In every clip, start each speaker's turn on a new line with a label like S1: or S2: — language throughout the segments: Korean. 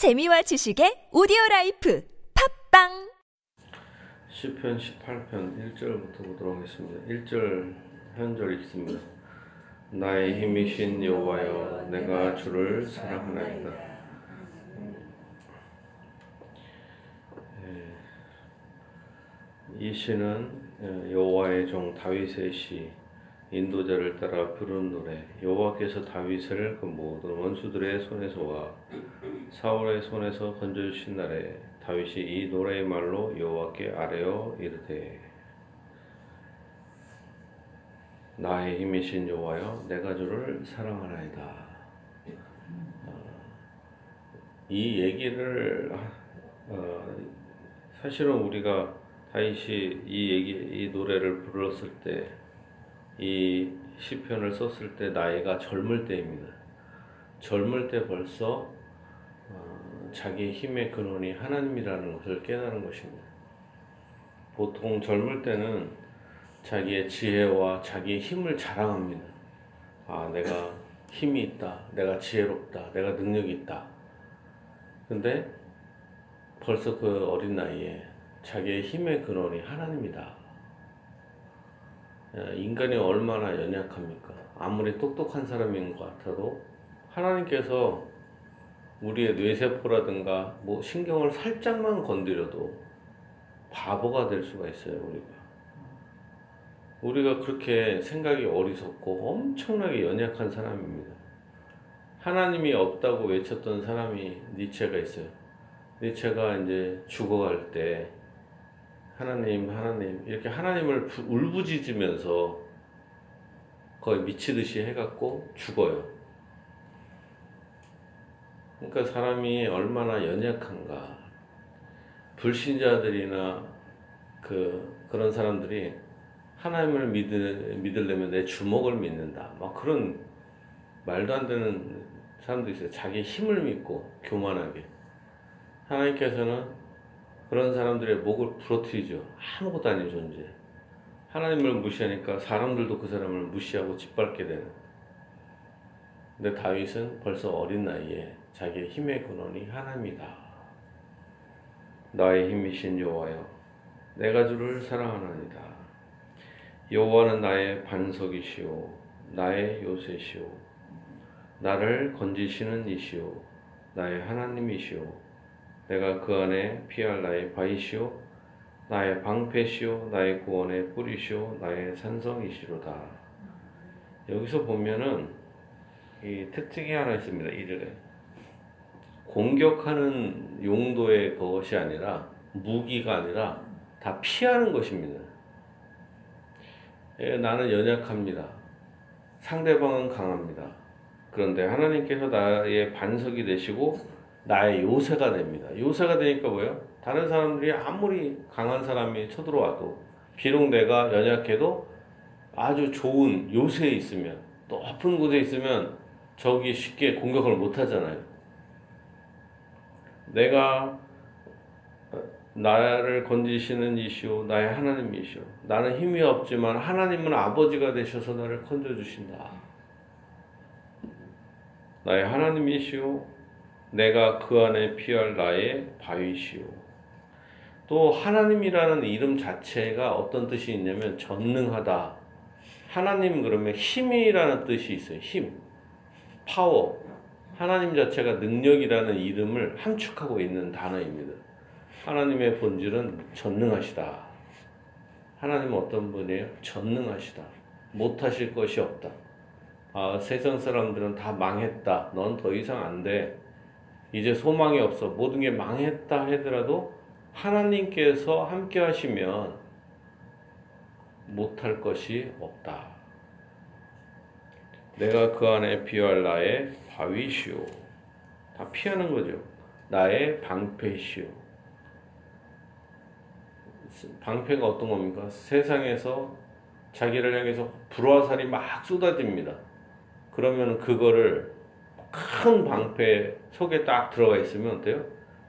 S1: 재미와 지식의 오디오 라이프 팟빵
S2: 시편 18편 1절부터 보도록 하겠습니다. 1절 한 절 읽습니다. 나의 힘이신 여호와여 내가 주를 사랑하나이다. 예, 이 시는 예, 여호와의 종 다윗의 시 인도자를 따라 부른 노래 여호와께서 다윗을 그 모든 원수들의 손에서와 사울의 손에서 건져주신 날에 다윗이 이 노래의 말로 여호와께 아뢰어 이르되 나의 힘이신 여호와여 내가 주를 사랑하나이다. 어, 이 얘기를 어, 사실은 우리가 다윗이 이 얘기 이 노래를 불렀을 때 이 시편을 썼을 때 나이가 젊을 때입니다. 젊을 때 벌써 어, 자기 힘의 근원이 하나님이라는 것을 깨달은 것입니다. 보통 젊을 때는 자기의 지혜와 자기의 힘을 자랑합니다. 아, 내가 힘이 있다. 내가 지혜롭다. 내가 능력이 있다. 근데 벌써 그 어린 나이에 자기의 힘의 근원이 하나님이다. 인간이 얼마나 연약합니까? 아무리 똑똑한 사람인 것 같아도 하나님께서 우리의 뇌세포라든가 뭐 신경을 살짝만 건드려도 바보가 될 수가 있어요, 우리가. 우리가 그렇게 생각이 어리석고 엄청나게 연약한 사람입니다. 하나님이 없다고 외쳤던 사람이 니체가 있어요. 니체가 이제 죽어갈 때 하나님, 하나님 이렇게 하나님을 울부짖으면서 거의 미치듯이 해갖고 죽어요. 그러니까 사람이 얼마나 연약한가. 불신자들이나 그 그런 사람들이 하나님을 믿으려면 내 주먹을 믿는다. 막 그런 말도 안 되는 사람도 있어요. 자기 힘을 믿고 교만하게. 하나님께서는 그런 사람들의 목을 부러뜨리죠. 아무것도 아닌 존재. 하나님을 무시하니까 사람들도 그 사람을 무시하고 짓밟게 되는. 근데 다윗은 벌써 어린 나이에 자기의 힘의 근원이 하나님이다. 나의 힘이신 여호와여, 내가 주를 사랑하나이다. 여호와는 나의 반석이시오, 나의 요새시오, 나를 건지시는 이시오, 나의 하나님이시오. 내가 그 안에 피할 나의 바위시오, 나의 방패시오, 나의 구원의 뿌리시오, 나의 산성이시로다. 여기서 보면은 이 특징이 하나 있습니다. 이를 공격하는 용도의 것이 아니라 무기가 아니라 다 피하는 것입니다. 예, 나는 연약합니다. 상대방은 강합니다. 그런데 하나님께서 나의 반석이 되시고 나의 요새가 됩니다. 요새가 되니까 뭐예요? 다른 사람들이 아무리 강한 사람이 쳐들어와도 비록 내가 연약해도 아주 좋은 요새에 있으면 높은 곳에 있으면 적이 쉽게 공격을 못 하잖아요. 내가 나를 건지시는 이시오 나의 하나님이시오 나는 힘이 없지만 하나님은 아버지가 되셔서 나를 건져 주신다 나의 하나님이시오 내가 그 안에 피할 나의 바위시오 또 하나님이라는 이름 자체가 어떤 뜻이 있냐면 전능하다 하나님 그러면 힘이라는 뜻이 있어요 힘 파워 하나님 자체가 능력이라는 이름을 함축하고 있는 단어입니다. 하나님의 본질은 전능하시다. 하나님은 어떤 분이에요? 전능하시다. 못하실 것이 없다. 아, 세상 사람들은 다 망했다. 넌 더 이상 안 돼. 이제 소망이 없어. 모든 게 망했다 하더라도 하나님께서 함께 하시면 못할 것이 없다. 내가 그 안에 비할 나의 바위시오. 다 피하는 거죠. 나의 방패시오. 방패가 어떤 겁니까? 세상에서 자기를 향해서 불화살이 막 쏟아집니다. 그러면 그거를 큰 방패 속에 딱 들어가 있으면 어때요?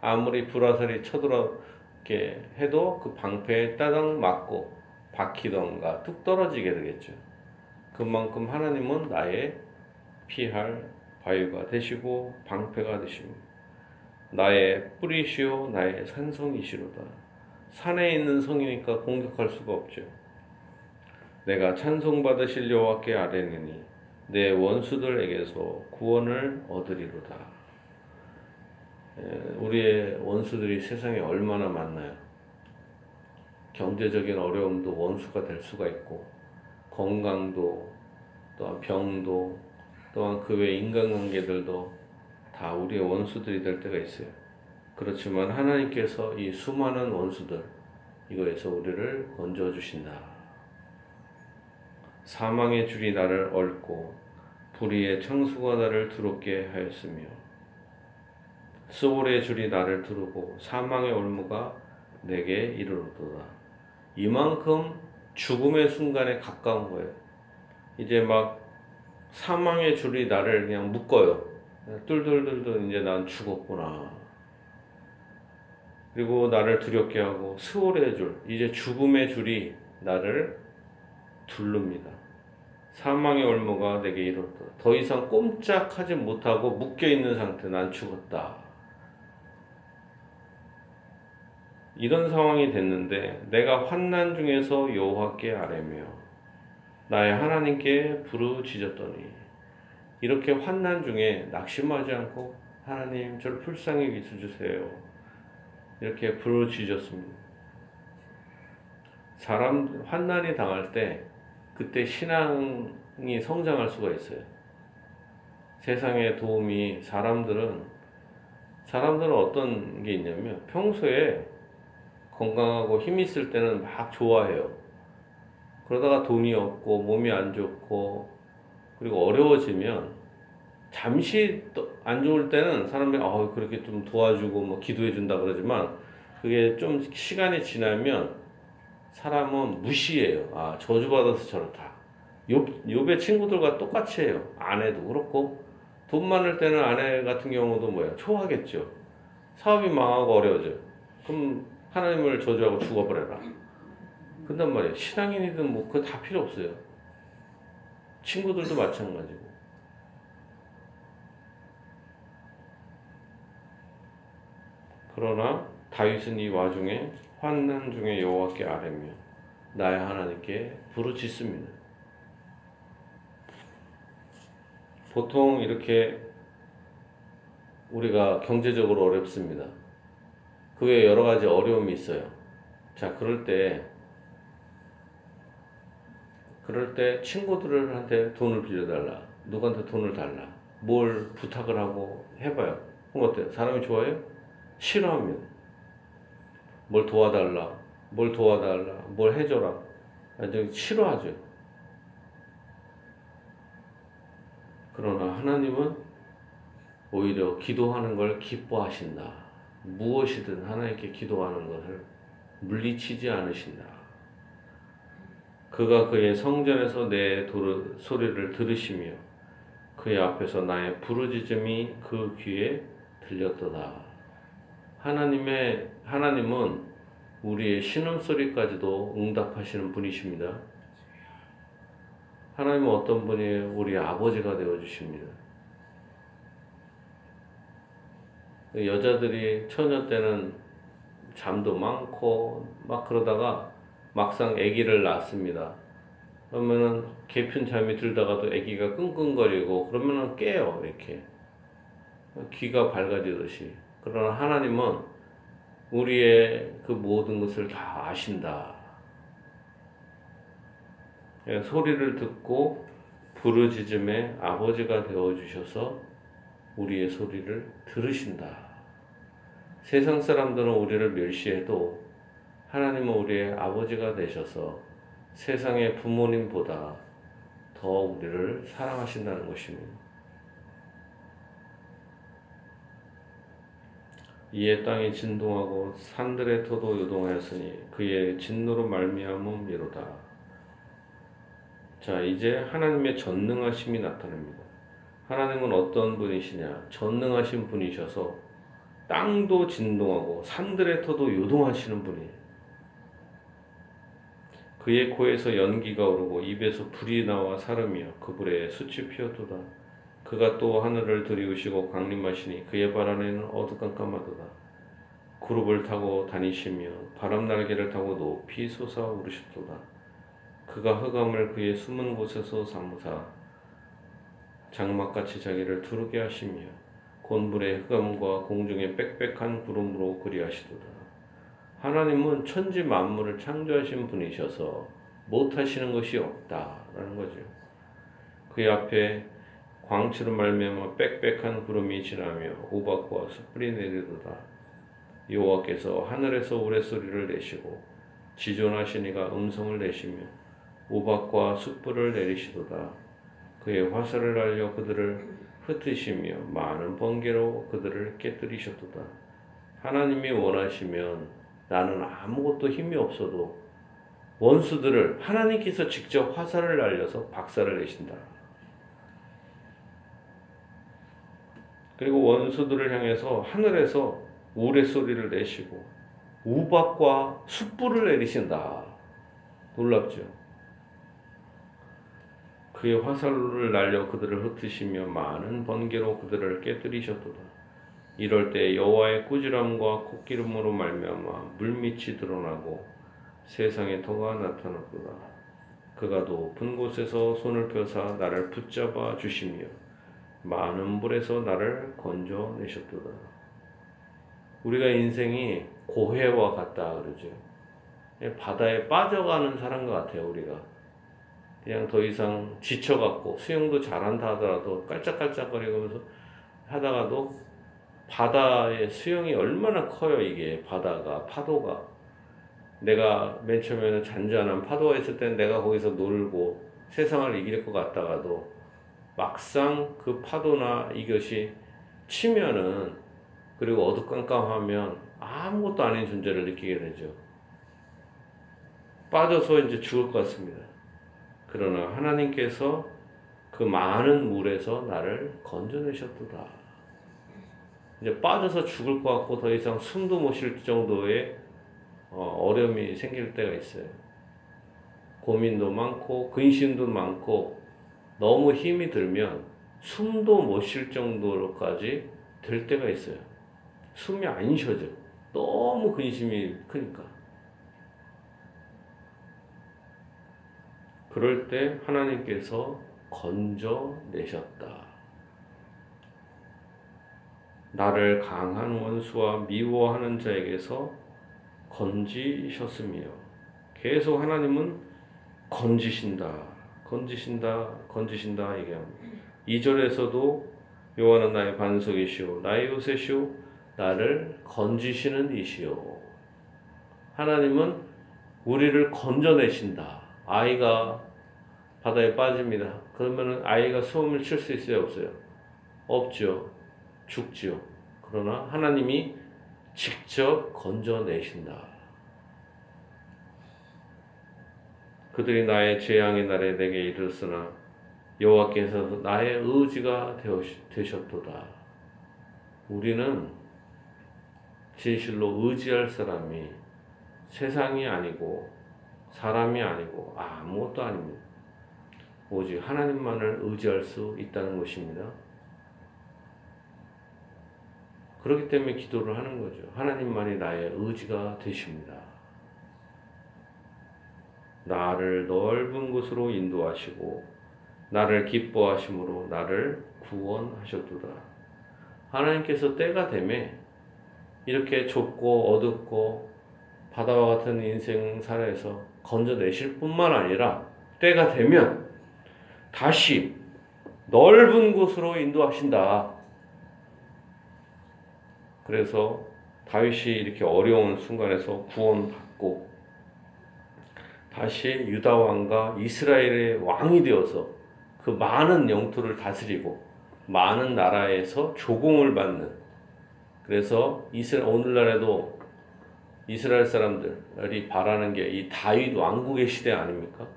S2: 아무리 불화살이 쳐들어게 해도 그 방패에 따당 맞고 박히던가 뚝 떨어지게 되겠죠. 그만큼 하나님은 나의 피할 바위가 되시고 방패가 되십니다. 나의 뿌리시오 나의 산성이시로다. 산에 있는 성이니까 공격할 수가 없죠. 내가 찬송받으실 여호와께 아뢰느니 내 원수들에게서 구원을 얻으리로다. 예, 우리의 원수들이 세상에 얼마나 많나요? 경제적인 어려움도 원수가 될 수가 있고 건강도 또한 병도 또한 그 외 인간관계들도 다 우리의 원수들이 될 때가 있어요. 그렇지만 하나님께서 이 수많은 원수들 이거에서 우리를 건져 주신다. 사망의 줄이 나를 얽고 불의의 창수가 나를 두렵게 하였으며 수월의 줄이 나를 두르고 사망의 올무가 내게 이르렀도다. 이만큼 죽음의 순간에 가까운 거예요. 이제 막 사망의 줄이 나를 그냥 묶어요. 뚫뚫뚫뚫 이제 난 죽었구나. 그리고 나를 두렵게 하고 스월의 줄, 이제 죽음의 줄이 나를 둘릅니다. 사망의 올무가 내게 이르렀다. 더 이상 꼼짝하지 못하고 묶여 있는 상태, 난 죽었다. 이런 상황이 됐는데 내가 환난 중에서 여호와께 아뢰며 나의 하나님께 부르짖었더니 이렇게 환난 중에 낙심하지 않고 하나님 저를 불쌍히 여기서 주세요. 이렇게 부르짖었습니다. 사람 환난이 당할 때 그때 신앙이 성장할 수가 있어요. 세상의 도움이 사람들은 사람들은 어떤 게 있냐면 평소에 건강하고 힘 있을 때는 막 좋아해요. 그러다가 돈이 없고 몸이 안 좋고 그리고 어려워지면 잠시 안 좋을 때는 사람들이 어 그렇게 좀 도와주고 뭐 기도해 준다 그러지만 그게 좀 시간이 지나면 사람은 무시해요. 아 저주받아서 저렇다. 욥, 욥의 친구들과 똑같이 해요. 아내도 그렇고 돈 많을 때는 아내 같은 경우도 뭐야 초하겠죠. 사업이 망하고 어려워져요. 그럼 하나님을 저주하고 죽어버려라. 그런단 말이에요. 신앙인이든 뭐 그거 다 필요 없어요. 친구들도 마찬가지고. 그러나 다윗은 이 와중에 환난 중에 여호와께 아뢰며 나의 하나님께 부르짖습니다. 보통 이렇게 우리가 경제적으로 어렵습니다. 그 외에 여러 가지 어려움이 있어요. 자, 그럴 때, 그럴 때 친구들한테 돈을 빌려달라. 누구한테 돈을 달라. 뭘 부탁을 하고 해봐요. 그럼 어때요? 사람이 좋아요? 싫어합니다. 뭘 도와달라. 뭘 도와달라. 뭘 해줘라. 완전 싫어하죠. 그러나 하나님은 오히려 기도하는 걸 기뻐하신다. 무엇이든 하나님께 기도하는 것을 물리치지 않으신다. 그가 그의 성전에서 내 소리를 들으시며 그의 앞에서 나의 부르짖음이 그 귀에 들렸도다. 하나님의 하나님은 우리의 신음 소리까지도 응답하시는 분이십니다. 하나님은 어떤 분이 우리 아버지가 되어 주십니다. 여자들이 처녀 때는 잠도 많고 막 그러다가 막상 아기를 낳습니다. 그러면은 깊은 잠이 들다가도 아기가 끙끙거리고 그러면은 깨요 이렇게 귀가 밝아지듯이 그러나 하나님은 우리의 그 모든 것을 다 아신다. 예, 소리를 듣고 부르짖음의 아버지가 되어 주셔서 우리의 소리를 들으신다. 세상 사람들은 우리를 멸시해도 하나님은 우리의 아버지가 되셔서 세상의 부모님보다 더 우리를 사랑하신다는 것입니다. 이에 땅이 진동하고 산들의 터도 요동하였으니 그의 진노로 말미암음이로다. 자, 이제 하나님의 전능하심이 나타납니다. 하나님은 어떤 분이시냐? 전능하신 분이셔서 땅도 진동하고 산들의 터도 요동하시는 분이에요. 그의 코에서 연기가 오르고 입에서 불이 나와 사르며 그 불에 숯이 피었도다. 그가 또 하늘을 들이우시고 강림하시니 그의 발 안에는 어두깜깜하도다. 구룹을 타고 다니시며 바람 날개를 타고 높이 솟아오르셨도다. 그가 흑암을 그의 숨은 곳에서 삼으사 장막같이 자기를 두르게 하시며 곤불의 흑암과 공중의 빽빽한 구름으로 그리하시도다. 하나님은 천지 만물을 창조하신 분이셔서 못하시는 것이 없다라는 거죠. 그 앞에 광채로 말미암아 빽빽한 구름이 지나며 우박과 숯불이 내리도다. 여호와께서 하늘에서 우레소리를 내시고 지존하시니가 음성을 내시며 우박과 숯불을 내리시도다. 그의 화살을 날려 그들을 흩으시며 많은 번개로 그들을 깨뜨리셨도다. 하나님이 원하시면 나는 아무것도 힘이 없어도 원수들을 하나님께서 직접 화살을 날려서 박살을 내신다. 그리고 원수들을 향해서 하늘에서 우레소리를 내시고 우박과 숯불을 내리신다. 놀랍죠? 그의 화살을 날려 그들을 흩으시며 많은 번개로 그들을 깨뜨리셨도다. 이럴 때 여호와의 꾸지람과 콧기름으로 말미암아 물밑이 드러나고 세상에 터가 나타났도다. 그가 높은 곳에서 손을 펴사 나를 붙잡아 주시며 많은 물에서 나를 건져내셨도다. 우리가 인생이 고해와 같다 그러죠. 바다에 빠져가는 사람과 같아요, 우리가. 그냥 더 이상 지쳐갖고 수영도 잘한다 하더라도 깔짝깔짝거리면서 하다가도 바다의 수영이 얼마나 커요, 이게. 바다가, 파도가. 내가 맨 처음에는 잔잔한 파도가 있을 땐 내가 거기서 놀고 세상을 이길 것 같다가도 막상 그 파도나 이것이 치면은 그리고 어두깜깜하면 아무것도 아닌 존재를 느끼게 되죠. 빠져서 이제 죽을 것 같습니다. 그러나 하나님께서 그 많은 물에서 나를 건져내셨도다. 이제 빠져서 죽을 것 같고 더 이상 숨도 못 쉴 정도의 어, 려움이 생길 때가 있어요. 고민도 많고 근심도 많고 너무 힘이 들면 숨도 못 쉴 정도로까지 될 때가 있어요. 숨이 안 쉬어져. 너무 근심이 크니까. 그럴 때 하나님께서 건져내셨다. 나를 강한 원수와 미워하는 자에게서 건지셨으며 계속 하나님은 건지신다. 건지신다. 건지신다 얘기합니다. 2절에서도 여호와는 나의 반석이시오 나의 요새시오 나를 건지시는 이시오. 하나님은 우리를 건져내신다. 아이가 바다에 빠집니다. 그러면 아이가 숨을 쉴수 있어요, 없어요? 없죠. 죽죠. 그러나 하나님이 직접 건져내신다. 그들이 나의 재앙의 날에 내게 이르렀으나 여호와께서 나의 의지가 되셨도다. 우리는 진실로 의지할 사람이 세상이 아니고 사람이 아니고 아무것도 아닙니다. 오직 하나님만을 의지할 수 있다는 것입니다. 그렇기 때문에 기도를 하는 거죠. 하나님만이 나의 의지가 되십니다. 나를 넓은 곳으로 인도하시고 나를 기뻐하심으로 나를 구원하셨도다. 하나님께서 때가 되매 이렇게 좁고 어둡고 바다와 같은 인생 살에서 건져내실 뿐만 아니라 때가 되면 다시 넓은 곳으로 인도하신다. 그래서 다윗이 이렇게 어려운 순간에서 구원받고 다시 유다 왕과 이스라엘의 왕이 되어서 그 많은 영토를 다스리고 많은 나라에서 조공을 받는 그래서 이스라엘 오늘날에도 이스라엘 사람들이 바라는 게 이 다윗 왕국의 시대 아닙니까?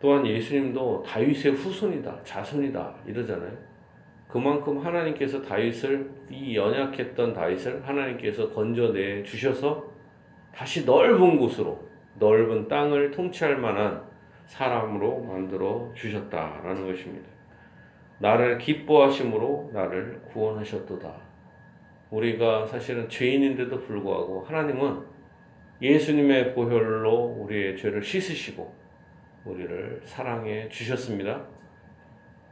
S2: 또한 예수님도 다윗의 후손이다, 자손이다 이러잖아요. 그만큼 하나님께서 다윗을 이 연약했던 다윗을 하나님께서 건져내 주셔서 다시 넓은 곳으로 넓은 땅을 통치할 만한 사람으로 만들어 주셨다라는 것입니다. 나를 기뻐하심으로 나를 구원하셨도다. 우리가 사실은 죄인인데도 불구하고 하나님은 예수님의 보혈로 우리의 죄를 씻으시고 우리를 사랑해 주셨습니다.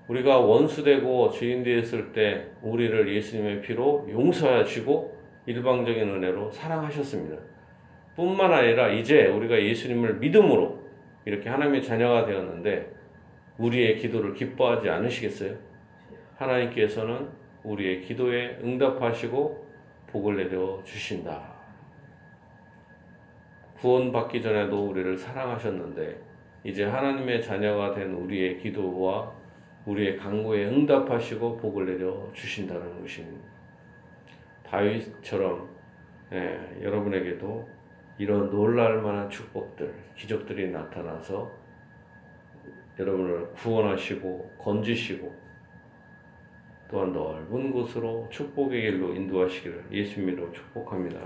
S2: 우리가 원수되고 죄인 되었을 때 우리를 예수님의 피로 용서하시고 일방적인 은혜로 사랑하셨습니다. 뿐만 아니라 이제 우리가 예수님을 믿음으로 이렇게 하나님의 자녀가 되었는데 우리의 기도를 기뻐하지 않으시겠어요? 하나님께서는 우리의 기도에 응답하시고 복을 내려 주신다. 구원받기 전에도 우리를 사랑하셨는데 이제 하나님의 자녀가 된 우리의 기도와 우리의 간구에 응답하시고 복을 내려 주신다는 것입니다. 다윗처럼 예, 여러분에게도 이런 놀랄 만한 축복들, 기적들이 나타나서 여러분을 구원하시고 건지시고 또한 넓은 곳으로 축복의 길로 인도하시기를 예수님으로 축복합니다.